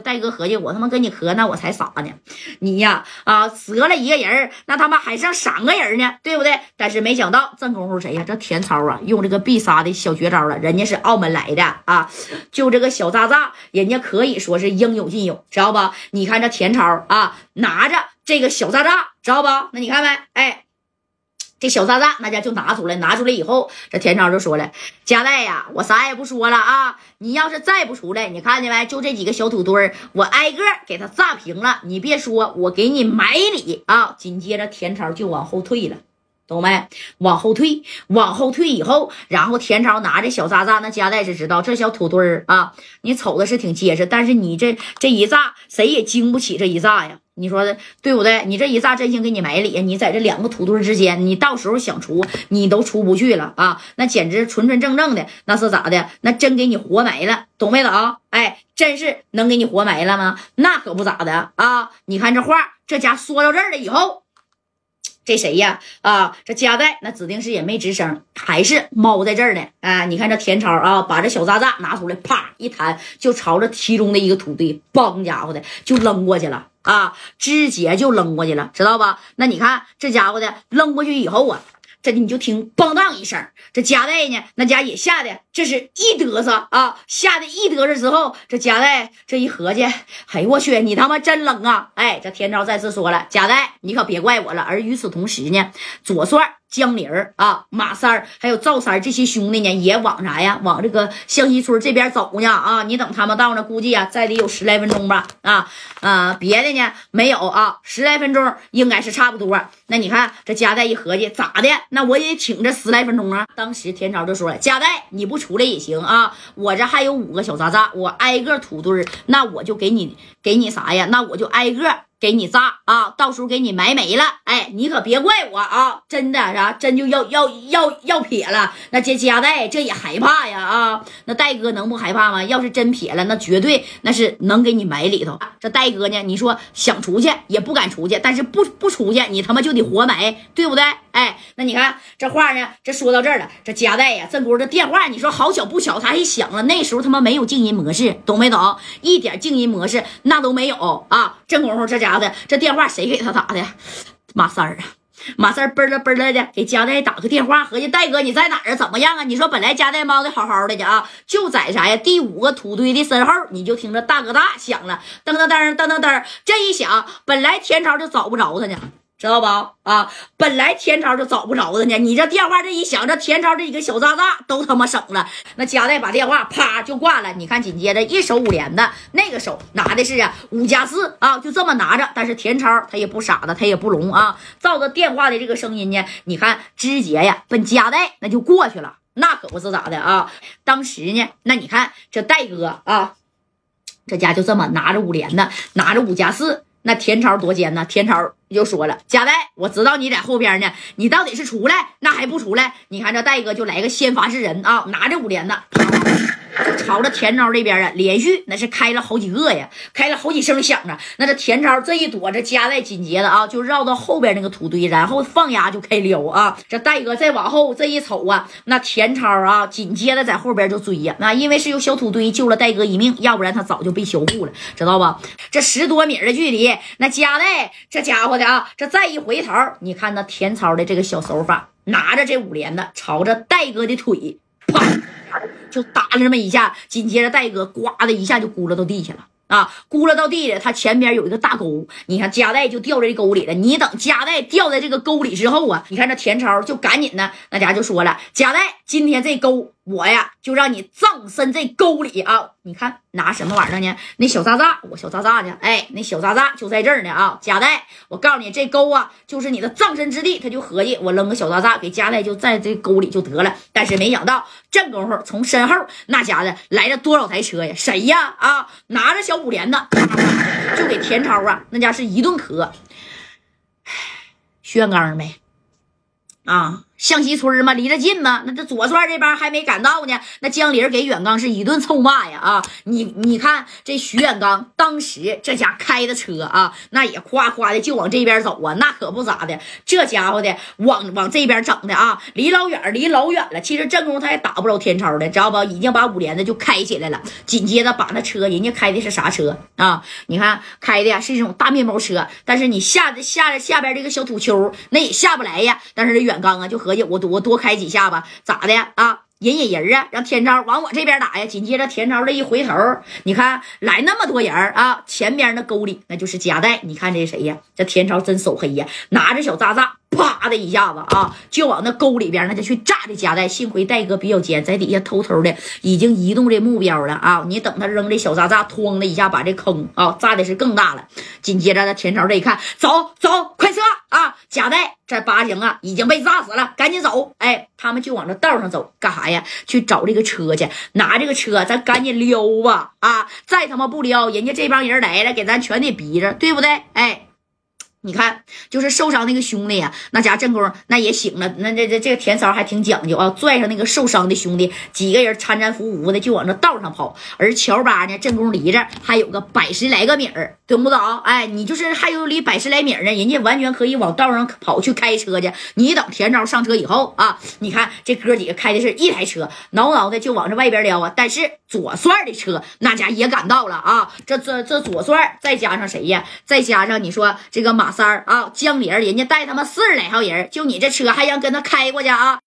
戴哥合计，我他妈跟你磕，那我才傻呢。你呀，啊，折了一个人那他妈还剩三个人呢，对不对？但是没想到，正功夫谁呀？这田超啊，用这个必杀的小绝招了。人家是澳门来的啊，就这个小渣渣，人家可以说是应有尽有，知道吧？你看这田超啊，拿着这个小渣渣，知道吧？那你看没？哎。这小炸弹，那家就拿出来，拿出来以后，这田超就说了：“加代呀，我啥也不说了啊！你要是再不出来，你看见没？就这几个小土堆我挨个给他炸平了。你别说，我给你买礼啊！”紧接着，田超就往后退了，懂没？往后退，往后退以后，然后田超拿着小炸弹，那加代是知道这小土堆儿啊，你瞅的是挺结实，但是你这这一炸，谁也经不起这一炸呀。你说的对不对？你这一炸真心给你埋里，你在这两个土堆之间，你到时候想出你都出不去了啊！那简直纯纯正正的，那是咋的？那真给你活埋了，懂没懂？哎，真是能给你活埋了吗？那可不咋的啊！你看这话，这家说到这儿了以后。这谁呀？啊，这加代那指定是也没吱声，还是猫在这儿呢。啊，你看这田超啊，把这小炸弹拿出来，啪一弹，就朝着其中的一个土堆，嘣家伙的就扔过去了啊，直接就扔过去了，知道吧？那你看这家伙的扔过去以后啊。这你就听邦当一声，这夹带呢，那家也吓得这是一嘚瑟啊，吓得一嘚瑟之后，这夹带这一合计，哎呦我去，你他妈真冷啊！哎，这天朝再次说了，夹带你可别怪我了。而与此同时呢，左帅。江林儿啊，马三儿还有赵三儿这些兄弟呢，也往啥呀？往这个湘西村这边走呢啊！你等他们到那，估计啊，再得有十来分钟吧啊啊！别的呢没有啊，十来分钟应该是差不多。那你看这加代一合计，咋的？那我也挺这十来分钟啊！当时田超就说了：“加代，你不出来也行啊，我这还有五个小渣渣，我挨个土堆儿，那我就给你给你啥呀？那我就挨个。”给你炸啊！到时候给你埋没了，哎，你可别怪我啊！真的啥，真就要要要要撇了。那这加代这也害怕呀啊！那戴哥能不害怕吗？要是真撇了，那绝对那是能给你埋里头。这戴哥呢，你说想出去也不敢出去，但是不不出去，你他妈就得活埋，对不对？哎，那你看这话呢，这说到这儿了，这加代呀，这不这电话，你说好巧不巧，他还响了。那时候他妈没有静音模式，懂没懂？一点静音模式那都没有啊！正功夫这家。啥的？这电话谁给他打的？马三儿啊，马三儿嘣了嘣了的给加代打个电话，合计戴哥你在哪儿啊？怎么样啊？你说本来加代猫的好好的呢啊，就在啥呀？第五个土堆的身后，你就听着大哥大响了，噔噔噔噔噔噔，这一响，本来天朝就找不着他呢。知道吧？啊，本来田超就找不着他呢，你这电话这一响，这田超这几个小渣渣都他妈省了。那加代把电话啪就挂了。你看，紧接着一手五连的，那个手拿的是啊五加四啊，就这么拿着。但是田超他也不傻子，他也不聋啊，照着电话的这个声音呢，你看直接呀奔加代那就过去了，那可不是咋的啊。当时呢，那你看这戴哥啊，这家就这么拿着五连的，拿着五加四。那田超多奸呢？田超就说了：“贾代，我知道你在后边呢，你到底是出来，那还不出来？你看这戴哥就来个先发制人啊，拿着五连的。”朝着田超这边啊，连续那是开了好几个呀，开了好几声响啊。那这田超这一躲，这加代紧接着啊，就绕到后边那个土堆，然后放牙就开撩啊。这戴哥再往后这一瞅啊，那田超啊，紧接着在后边就追呀。那因为是有小土堆救了戴哥一命，要不然他早就被销户了，知道吧？这十多米的距离，那加代这家伙的啊，这再一回头，你看那田超的这个小手法，拿着这五连的，朝着戴哥的腿，啪。就打了这么一下，紧接着戴哥呱的一下就咕噜到地下了啊！咕噜到地里，他前边有一个大沟，你看夹带就掉在这沟里了。你等夹带掉在这个沟里之后啊，你看这田超就赶紧的，那家就说了：“夹带，今天这沟。”我呀，就让你葬身这沟里啊！你看拿什么玩意儿呢？那小渣渣，我小渣渣呢？哎，那小渣渣就在这儿呢啊！加代，我告诉你，这沟啊，就是你的葬身之地。他就合计，我扔个小渣渣给加代，就在这沟里就得了。但是没想到，正功夫从身后那家的来了多少台车呀？谁呀？啊，拿着小五连的，就给田超啊，那家是一顿磕。薛刚没啊？向西村嘛，离着近嘛。那这左帅这帮还没赶到呢，那江林给远刚是一顿臭骂呀啊！你你看这徐远刚当时这家开的车啊，那也夸夸的就往这边走啊，那可不咋的，这家伙的往往这边整的啊，离老远离老远了。其实正宫他也打不着天超的，知道不？已经把五连的就开起来了，紧接着把那车，人家开的是啥车啊？你看开的呀是这种大面包车，但是你下下下边这个小土丘那也下不来呀。但是这远刚啊就和合计我我多开几下吧，咋的啊？引引人啊，让天朝往我这边打呀！紧接着天朝这一回头，你看来那么多人啊，前边那沟里那就是夹带。你看这谁呀？这天朝真手黑呀，拿着小渣渣，啪的一下子啊，就往那沟里边那就去炸这夹带。幸亏戴哥比较尖，在底下偷偷的已经移动这目标了啊！你等他扔这小渣渣，哐的一下把这坑啊炸的是更大了。紧接着那天超这一看，走走，快撤啊！夹带这八行啊已经被炸死了，赶紧走！哎，他们就往这道上走，干啥呀？去找这个车去，拿这个车，咱赶紧撩吧！啊，再他妈不撩，人家这帮人来了，给咱全得逼着，对不对？哎。你看，就是受伤那个兄弟呀，那家正宫那也醒了，那这这这个田骚还挺讲究啊，拽上那个受伤的兄弟，几个人搀搀扶扶的就往这道上跑。而乔巴呢，正宫离这还有个百十来个米儿，懂不懂？哎，你就是还有离百十来米呢，人家完全可以往道上跑去开车去。你等田昭上车以后啊，你看这哥几个开的是一台车，挠挠的就往这外边撩啊。但是左帅的车那家也赶到了啊，这这这左帅再加上谁呀？再加上你说这个马。三儿啊，江林人家带他妈四十来号人，就你这车还想跟他开过去啊？